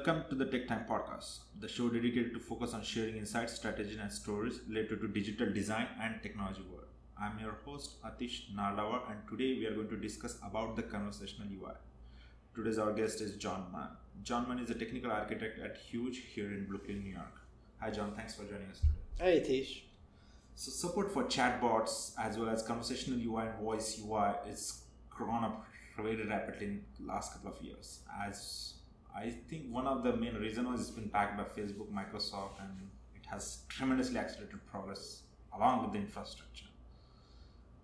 Welcome to the Tech Time Podcast, the show dedicated to focus on sharing insights, strategies, and stories related to digital design and technology world. I'm your host Atish Nardawar, and today we are going to discuss about the conversational UI. Today's our guest is John Mann. John Mann is a technical architect at Huge here in Brooklyn, New York. Hi, John. Thanks for joining us today. Hey, Atish. So, support for chatbots as well as conversational UI and voice UI is grown up very rapidly in the last couple of years. As I think one of the main reasons was it's been backed by Facebook, Microsoft, and it has tremendously accelerated progress along with the infrastructure.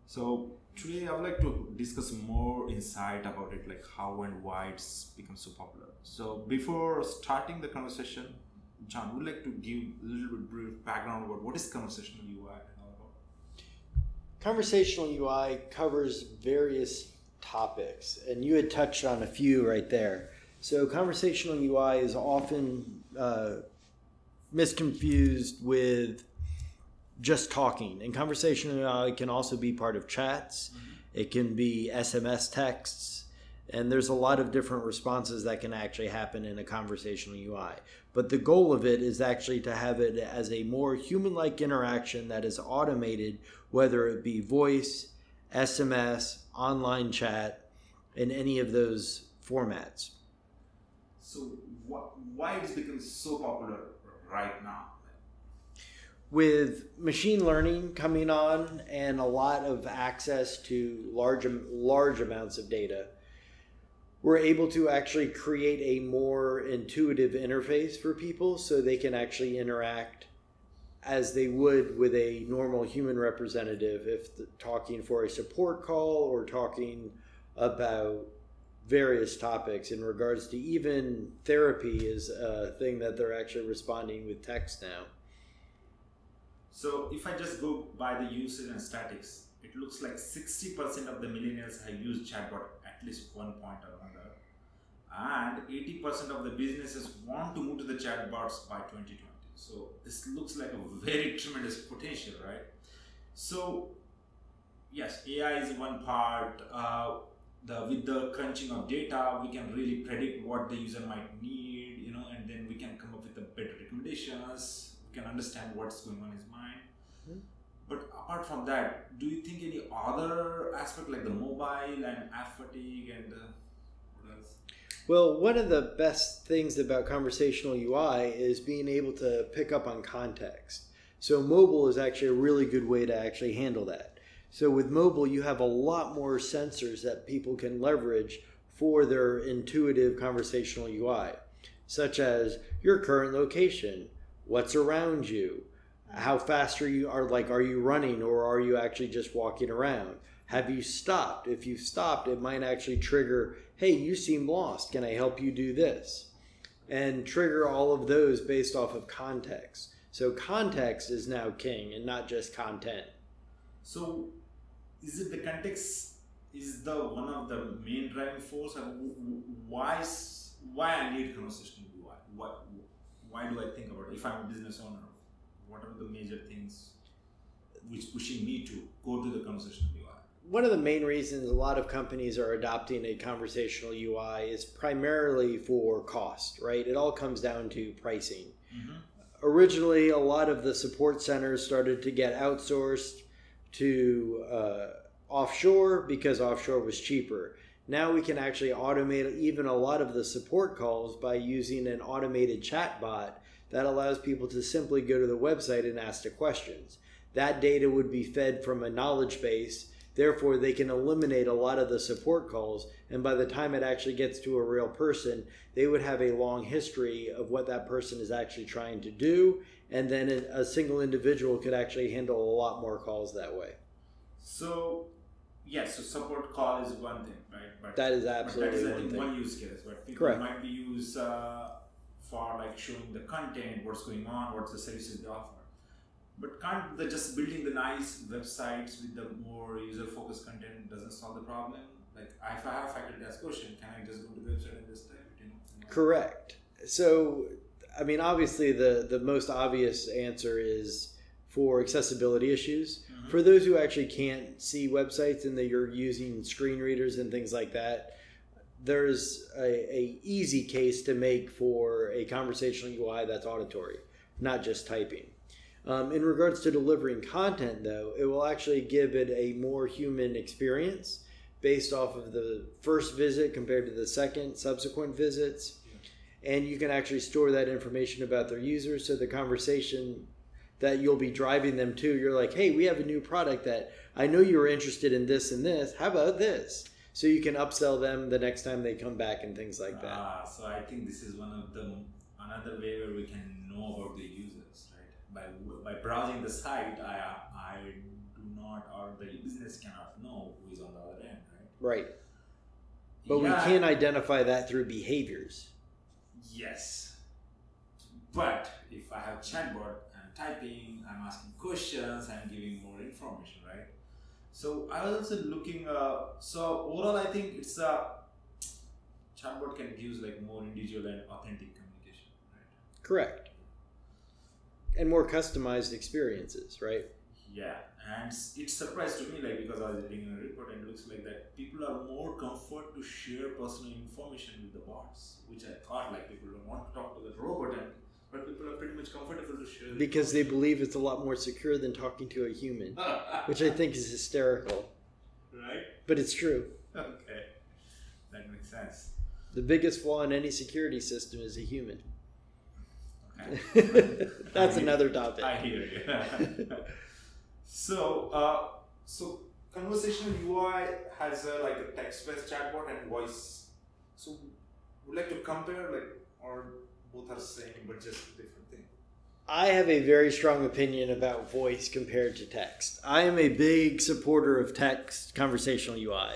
So today I would like to discuss more insight about it, like how and why it's become so popular. So before starting the conversation, John, would like to give a little bit brief background about what is conversational UI and all about. Conversational UI covers various topics, and you had touched on a few right there. So, conversational UI is often uh, misconfused with just talking, and conversational UI can also be part of chats. Mm-hmm. It can be SMS texts, and there's a lot of different responses that can actually happen in a conversational UI. But the goal of it is actually to have it as a more human like interaction that is automated, whether it be voice, SMS, online chat, in any of those formats. So, wh- why it's become so popular right now? With machine learning coming on and a lot of access to large large amounts of data, we're able to actually create a more intuitive interface for people so they can actually interact as they would with a normal human representative if the, talking for a support call or talking about various topics in regards to even therapy is a thing that they're actually responding with text now. So if I just go by the usage and statics, it looks like 60% of the millennials have used chatbot at least one point or another. And 80% of the businesses want to move to the chatbots by 2020. So this looks like a very tremendous potential, right? So yes, AI is one part. Uh, the with the crunching of data, we can really predict what the user might need, you know, and then we can come up with the better recommendations. We can understand what's going on in his mind. Mm-hmm. But apart from that, do you think any other aspect like the mobile and app fatigue and uh, what else? Well, one of the best things about conversational UI is being able to pick up on context. So mobile is actually a really good way to actually handle that. So with mobile, you have a lot more sensors that people can leverage for their intuitive conversational UI, such as your current location, what's around you, how fast are you are like are you running or are you actually just walking around? Have you stopped? If you've stopped, it might actually trigger, hey, you seem lost. Can I help you do this? And trigger all of those based off of context. So context is now king and not just content. So, is it the context is the one of the main driving force, and why why I need conversational UI? Why why do I think about it? If I'm a business owner, what are the major things which pushing me to go to the conversational UI? One of the main reasons a lot of companies are adopting a conversational UI is primarily for cost, right? It all comes down to pricing. Mm-hmm. Originally, a lot of the support centers started to get outsourced to uh, offshore because offshore was cheaper. Now we can actually automate even a lot of the support calls by using an automated chat bot that allows people to simply go to the website and ask the questions. That data would be fed from a knowledge base, therefore, they can eliminate a lot of the support calls. And by the time it actually gets to a real person, they would have a long history of what that person is actually trying to do and then a single individual could actually handle a lot more calls that way. So, yes, so support call is one thing, right? But that is absolutely that is, one, thing. one use case. But people Correct. might be used uh, for like showing the content, what's going on, what's the services they offer. But can't the just building the nice websites with the more user-focused content doesn't solve the problem? Like, if I have faculty ask question, can I just go to the website and just type it? You know? Correct. So I mean, obviously, the the most obvious answer is for accessibility issues. Mm-hmm. For those who actually can't see websites and that you're using screen readers and things like that, there's a, a easy case to make for a conversational UI that's auditory, not just typing. Um, in regards to delivering content, though, it will actually give it a more human experience based off of the first visit compared to the second subsequent visits. And you can actually store that information about their users. So the conversation that you'll be driving them to, you're like, hey, we have a new product that I know you were interested in this and this. How about this? So you can upsell them the next time they come back and things like that. Ah, so I think this is one of the another way where we can know about the users, right? By by browsing the site, I I do not or the business cannot know who is on the other end, right? Right. But Yeah. we can identify that through behaviors. Yes. But if I have chatbot, I'm typing, I'm asking questions, I'm giving more information, right? So I was also looking. Uh, so overall, I think it's a chatbot can give like more individual and authentic communication, right? Correct. And more customized experiences, right? Yeah, and it surprised to me like because I was reading a report and it looks like that people are more comfort to share personal information with the bots, which I thought like people don't want to talk to the robot and but people are pretty much comfortable to share. Because they believe it's a lot more secure than talking to a human, which I think is hysterical. right? But it's true. Okay, that makes sense. The biggest flaw in any security system is a human. That's I- another topic. I hear you. so, uh, so conversational UI has a, like a text-based chatbot and voice. So, would like to compare like or both are same but just different thing. I have a very strong opinion about voice compared to text. I am a big supporter of text conversational UI.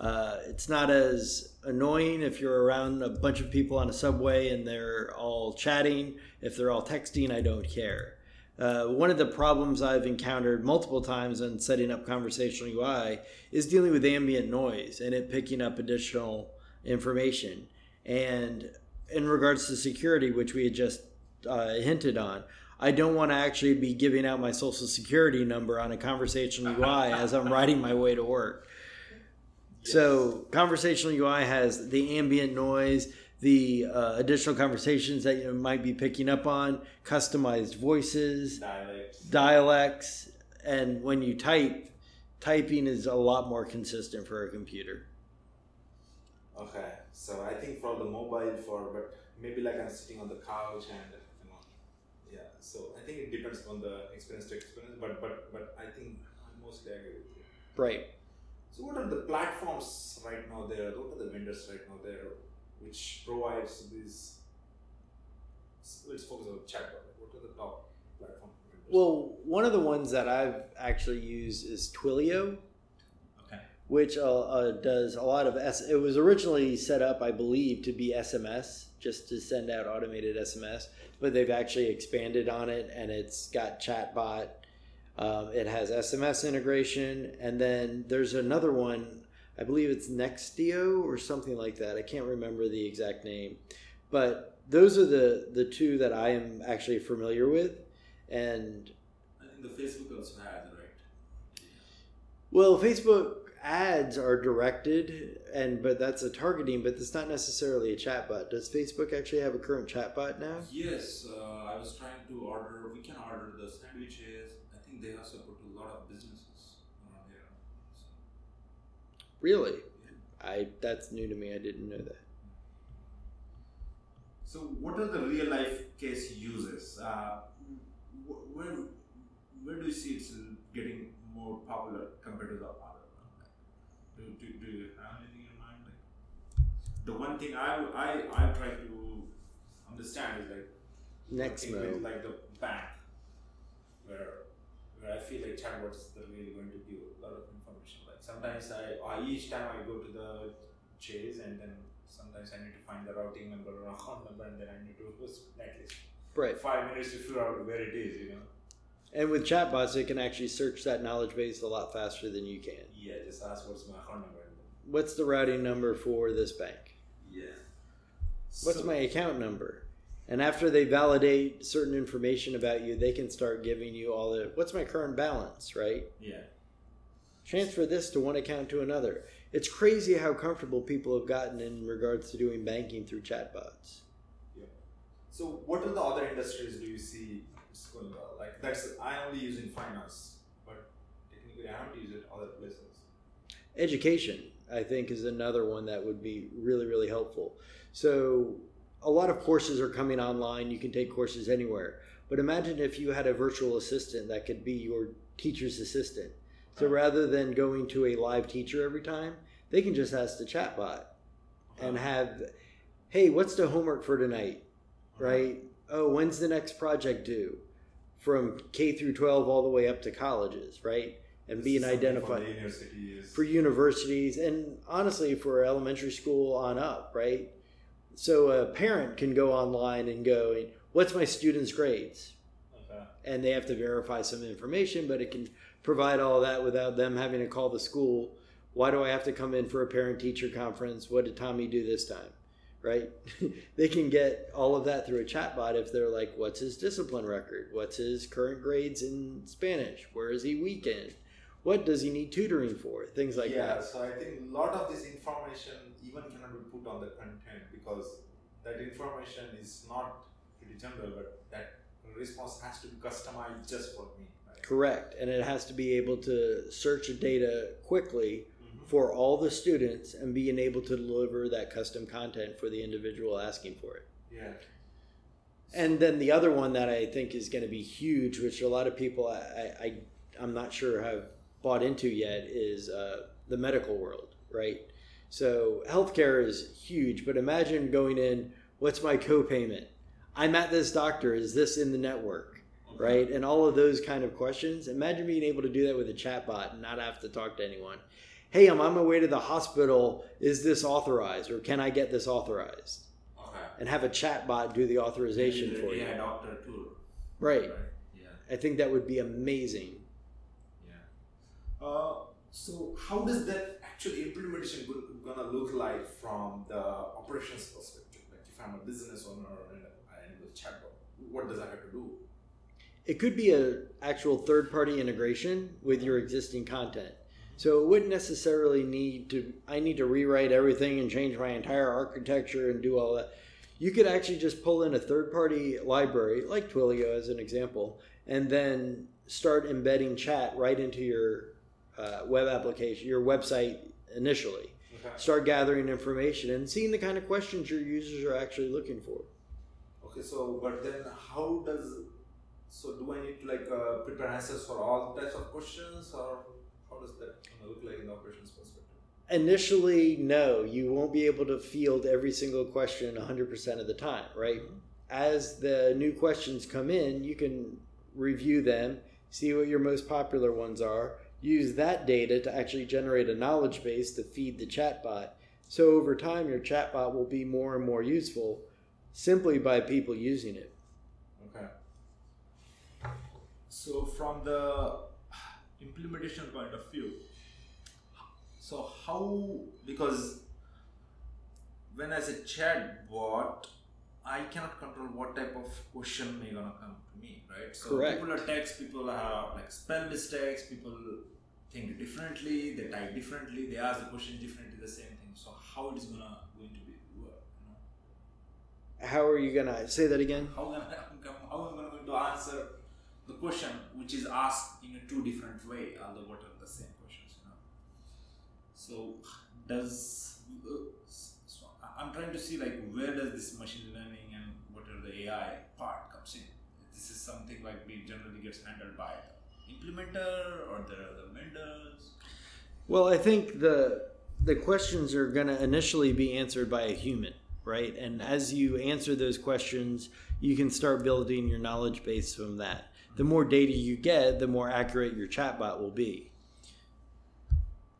Uh, it's not as annoying if you're around a bunch of people on a subway and they're all chatting. If they're all texting, I don't care. Uh, one of the problems I've encountered multiple times in setting up conversational UI is dealing with ambient noise and it picking up additional information. And in regards to security, which we had just uh, hinted on, I don't want to actually be giving out my social security number on a conversational UI as I'm riding my way to work. So, conversational UI has the ambient noise, the uh, additional conversations that you might be picking up on, customized voices, dialects. dialects, and when you type, typing is a lot more consistent for a computer. Okay, so I think for the mobile, for but maybe like I'm sitting on the couch and you know, yeah. So I think it depends on the experience to experience, but but but I think I mostly agree with you. Right. So what are the platforms right now there? What are the vendors right now there which provides these? Let's focus on chatbot. What are the top platform vendors? Well, one of the ones that I've actually used is Twilio. okay. which uh, uh, does a lot of S. It was originally set up, I believe, to be SMS, just to send out automated SMS, but they've actually expanded on it, and it's got chatbot. Um, it has SMS integration, and then there's another one. I believe it's Nextio or something like that. I can't remember the exact name, but those are the the two that I am actually familiar with, and I think the Facebook also has right. Well, Facebook ads are directed, and but that's a targeting, but that's not necessarily a chatbot. Does Facebook actually have a current chatbot now? Yes, uh, I was trying to order. We can order the sandwiches. They also put a lot of businesses around here. So, Really? I that's new to me. I didn't know that. so what are the real life case uses? Uh, where where do you see it's getting more popular compared to the other one? Do, do, do you have anything in mind? Like the one thing I I I try to understand is like with Nexmo. like the bank, where where I feel like chatbots are really going to give a lot of information. Like sometimes I, I each time I go to the chase and then sometimes I need to find the routing number or account number and then I need to spend at least Right. five minutes to figure out where it is. You know. And with chatbots, it can actually search that knowledge base a lot faster than you can. Yeah, just ask what's my account number. What's the routing number for this bank? yeah. What's So- my account number? And after they validate certain information about you, they can start giving you all the what's my current balance, right? Yeah. transfer this to one account to another. it's crazy how comfortable people have gotten in regards to doing banking through chatbots. Yeah. So, what are the other industries do you see going well? Like that's I only use in finance, but technically I haven't used it other places. Education, I think, is another one that would be really really helpful. So, a lot of courses are coming online. You can take courses anywhere. But imagine if you had a virtual assistant that could be your teacher's assistant. So rather than going to a live teacher every time, they can just ask the chatbot and have, hey, what's the homework for tonight? Right? Oh, when's the next project due? From K through 12 all the way up to colleges, right? And This being identified for universities. for universities and honestly for elementary school on up, right? So a parent can go online and go, what's my student's grades? Okay. And they have to verify some information, but it can provide all that without them having to call the school. Why do I have to come in for a parent teacher conference? What did Tommy do this time? Right? they can get all of that through a chatbot if they're like, what's his discipline record? What's his current grades in Spanish? Where is he weekend? What does he need tutoring for? Things like yeah, that. Yeah, so I think a lot of this information even cannot be put on the content because that information is not pretty general, but that response has to be customized just for me. Right? Correct. And it has to be able to search the data quickly Mhm. for all the students and being able to deliver that custom content for the individual asking for it. Yeah. And then the other one that I think is going to be huge, which a lot of people I, I I'm not sure have bought into yet, is uh, the medical world, right? So healthcare is huge, but imagine going in. What's my copayment? I'm at this doctor. Is this in the network? Right? And all of those kind of questions. Imagine being able to do that with a chatbot and not have to talk to anyone. Hey, I'm on my way to the hospital. Is this authorized, or can I get this authorized? Okay. And have a chatbot do the authorization for you. Yeah, doctor too. Right. Yeah. I think that would be amazing. Yeah. Uh, so how does that actually implementation gonna look like from the operations perspective? Like if I'm a business owner and I chatbot, what does I have to do? It could be a actual third party integration with your existing content. So it wouldn't necessarily need to I need to rewrite everything and change my entire architecture and do all that. You could actually just pull in a third party library like Twilio as an example and then start embedding chat right into your uh, web application, your website initially. Okay. Start gathering information and seeing the kind of questions your users are actually looking for. Okay. So, but then how does so do I need to like uh, prepare answers for all types of questions, or how does that look like in the operations perspective? Initially, no, you won't be able to field every single question 100% of the time, right? As the new questions come in, you can review them, see what your most popular ones are, use that data to actually generate a knowledge base to feed the chatbot. So over time, your chatbot will be more and more useful simply by people using it. Okay. So from the implementation point of view, so how because when as a chatbot, I cannot control what type of question may gonna come me, right? So Correct. people are text, people have like spell mistakes, people think differently, they type differently, they ask the question differently, the same thing. So how it is gonna going to be work, you know? How are you going to say that again? how am I how am I going to answer the question which is asked in a two different way, although what are the same questions, you know? So does uh, so I'm trying to see like where does this machine learning and what are the AI part comes in? This is something like we generally gets handled by the implementer or the, the vendors. Well, I think the the questions are going to initially be answered by a human, right? And as you answer those questions, you can start building your knowledge base from that. The more data you get, the more accurate your chatbot will be.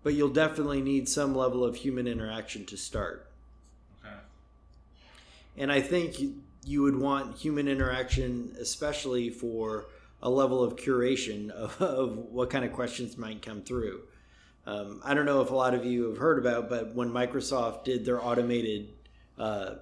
But you'll definitely need some level of human interaction to start. Okay. And I think you- would want human interaction, especially for a level of curation of, of what kind of questions might come through. Um, I don't know if a lot of you have heard about, but when Microsoft did their automated uh,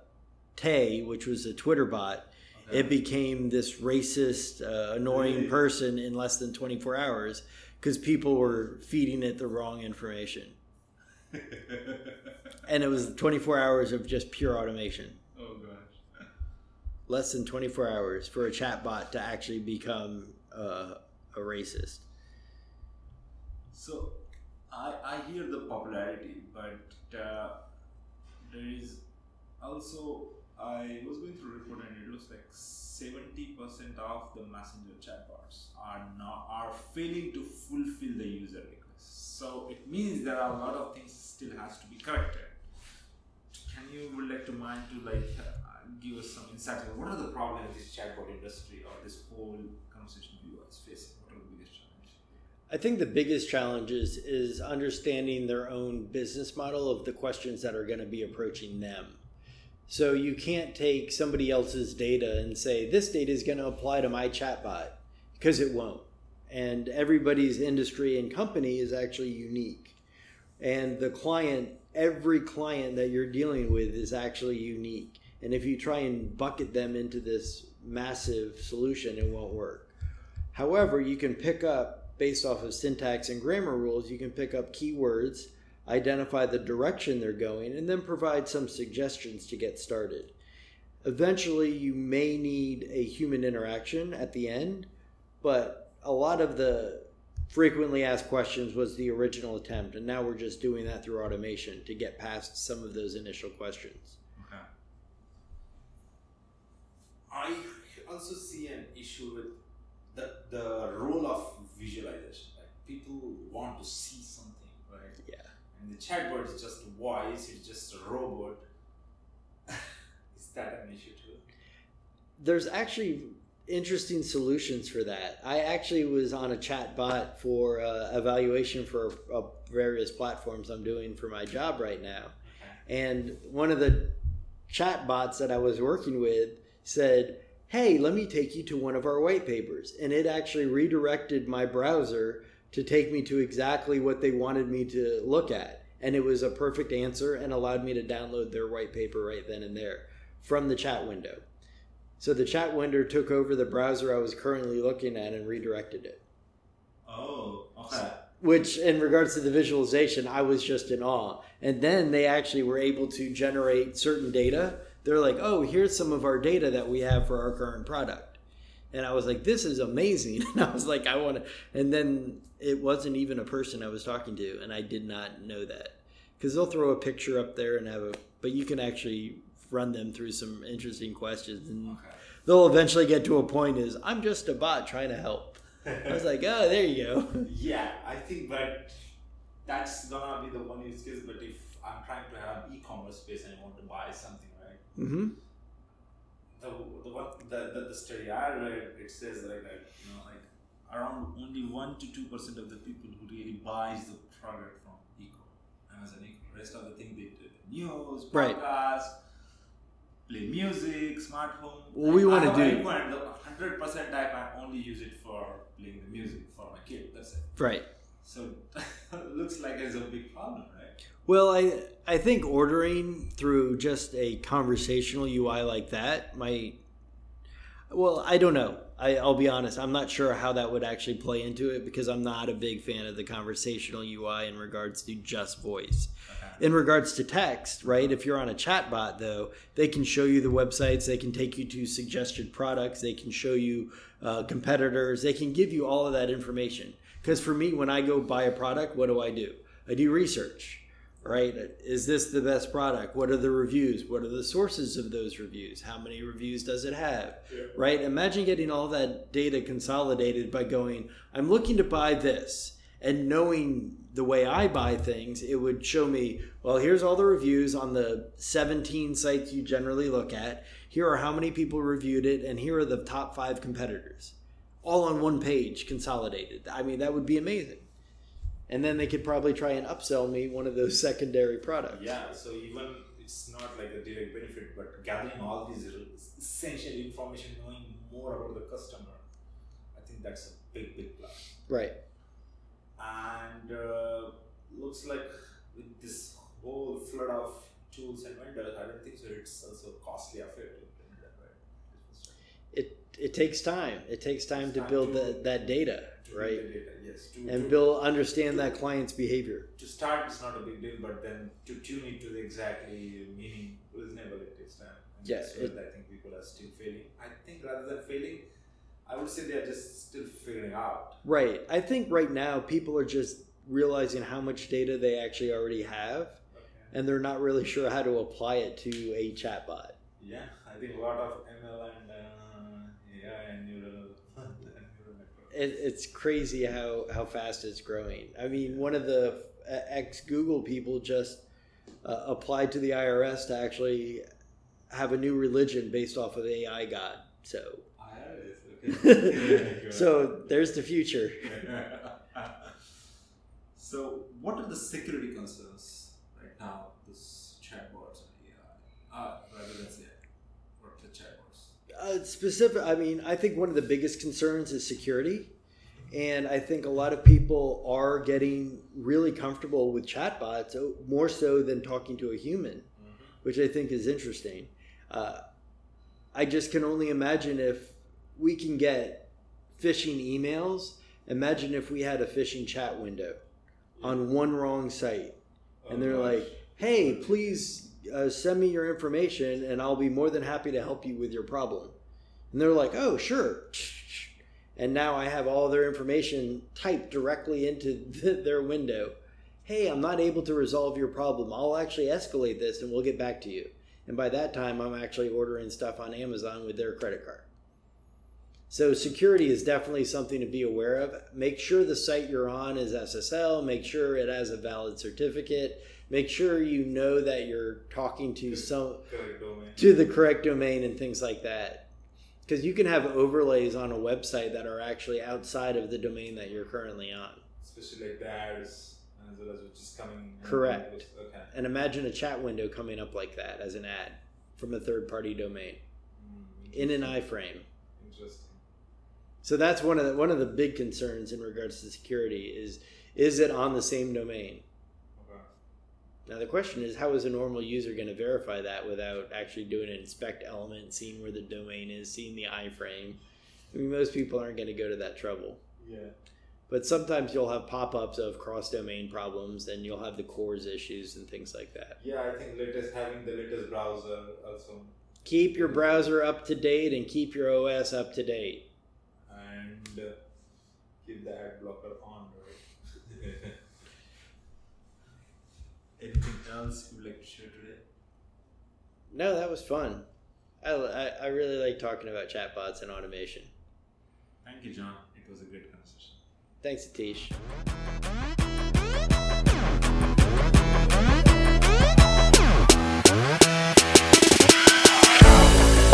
Tay, which was a Twitter bot, it became this racist, uh, annoying person in less than 24 hours because people were feeding it the wrong information. and it was 24 hours of just pure automation. Less than 24 hours for a chatbot to actually become uh, a racist. So, I I hear the popularity, but uh, there is also I was going through a report and it looks like seventy percent of the messenger chatbots are not are failing to fulfill the user request. So it means there are a lot of things still has to be corrected. Can you would like to mind to like uh, give us some insight? on What are the problems this chatbot industry or this whole conversation UI is facing? What are the biggest challenges? I think the biggest challenge is, is understanding their own business model of the questions that are going to be approaching them. So you can't take somebody else's data and say, this data is going to apply to my chatbot, because it won't. And everybody's industry and company is actually unique. And the client, every client that you're dealing with is actually unique. And if you try and bucket them into this massive solution, it won't work. However, you can pick up, based off of syntax and grammar rules, you can pick up keywords, identify the direction they're going, and then provide some suggestions to get started. Eventually, you may need a human interaction at the end, but a lot of the frequently asked questions was the original attempt, and now we're just doing that through automation to get past some of those initial questions. Okay. I also see an issue with the, the role of visualization. Like people want to see something, right? Yeah. And the chatbot is just a voice, it's just a robot. is that an issue too? there's actually interesting solutions for that. I actually was on a chat bot for uh, evaluation for uh, various platforms I'm doing for my job right now. And one of the chat bots that I was working with said, Hey, let me take you to one of our white papers. And it actually redirected my browser to take me to exactly what they wanted me to look at. And it was a perfect answer and allowed me to download their white paper right then and there from the chat window. So the chat window took over the browser I was currently looking at and redirected it. Oh, okay. Which, in regards to the visualization, I was just in awe. And then they actually were able to generate certain data. They're like, oh, here's some of our data that we have for our current product. And I was like, this is amazing. And I was like, I want to. And then it wasn't even a person I was talking to. And I did not know that. Because they'll throw a picture up there and have a. But you can actually run them through some interesting questions. And Okay. they'll eventually get to a point is, I'm just a bot trying to help. I was like, oh, there you go. yeah, I think, but that's gonna be the one use case. But if I'm trying to have e-commerce space and I want to buy something, right? hmm The the one the, the, the study I read it says like that you know, like around only one to two percent of the people who really buys the product from Echo, Amazon Echo. Rest of the thing they do news, Right. podcast, play music, smart home. Well, we do- an iPhone, the hundred percent I can only use it for playing the music for my kid. That's it. Right. So looks like it's a big problem, right? Well, I I think ordering through just a conversational UI like that might. Well, I don't know. I, I'll be honest. I'm not sure how that would actually play into it because I'm not a big fan of the conversational UI in regards to just voice. Okay. In regards to text, right? If you're on a chatbot, though, they can show you the websites, they can take you to suggested products, they can show you uh, competitors, they can give you all of that information. Because for me, when I go buy a product, what do I do? I do research, right? Is this the best product? What are the reviews? What are the sources of those reviews? How many reviews does it have? Right? Imagine getting all that data consolidated by going, I'm looking to buy this. And knowing the way I buy things, it would show me, well, here's all the reviews on the 17 sites you generally look at. Here are how many people reviewed it, and here are the top five competitors. All on one page, consolidated. I mean, that would be amazing. And then they could probably try and upsell me one of those secondary products. Yeah, so even it's not like a direct benefit, but gathering all these essential information, knowing more about the customer, I think that's a big, big plus. Right. And uh, looks like with this whole flood of tools and vendors, I don't think so. It's also costly affair to implement that, right? It, it takes time. It takes time to Time build to- the, that data. To To right? read the data, yes. To, And to, build understand that client's behavior. to start, it's not a big deal, but then to tune it to the exactly meaning reasonable, it takes time. Uh, and Yeah, that's it- I think people are still failing. I think rather than failing, I would say they are just still figuring out. Right. I think right now people are just realizing how much data they actually already have, Okay. and they're not really sure how to apply it to a chatbot. Yeah, I think a lot of ML and uh, AI and neural, and neural network. It, it's crazy how, how fast it's growing. I mean, one of the ex Google people just uh, applied to the IRS to actually have a new religion based off of AI God. So, so there's the future. so, what are the security concerns right now? This chatbots and AI, uh, rather than say what the chatbots. Uh, specific, I mean, I think one of the biggest concerns is security. And I think a lot of people are getting really comfortable with chatbots more so than talking to a human, which I think is interesting. Uh, I just can only imagine if we can get phishing emails. Imagine if we had a phishing chat window on one wrong site. And they're like, hey, please uh, send me your information and I'll be more than happy to help you with your problem. And they're like, oh, sure. And now I have all their information typed directly into their window. Hey, I'm not able to resolve your problem. I'll actually escalate this and we'll get back to you. And by that time, I'm actually ordering stuff on Amazon with their credit card. So, security is definitely something to be aware of. Make sure the site you're on is SSL, make sure it has a valid certificate, make sure you know that you're talking to some to the correct domain and things like that. Because you can have overlays on a website that are actually outside of the domain that you're currently on. especially like the ads as well as which coming. in. Correct. Okay. And imagine a chat window coming up like that as an ad from a third party domain Mm, in an iframe. Interesting. So that's one of the, one of the big concerns in regards to security is is it on the same domain? Now the question is how is a normal user going to verify that without actually doing an inspect element, seeing where the domain is, seeing the iframe? I mean most people aren't going to go to that trouble. Yeah. But sometimes you'll have pop-ups of cross-domain problems, and you'll have the CORS issues and things like that. Yeah, I think latest having the latest browser also, Keep your browser up to date and keep your OS up to date. and uh, keep the ad blocker on, right? Anything else you'd like to share today? No, that was fun. I, I, I really like talking about chatbots and automation. Thank you, John. It was a great conversation. Thanks, Atish.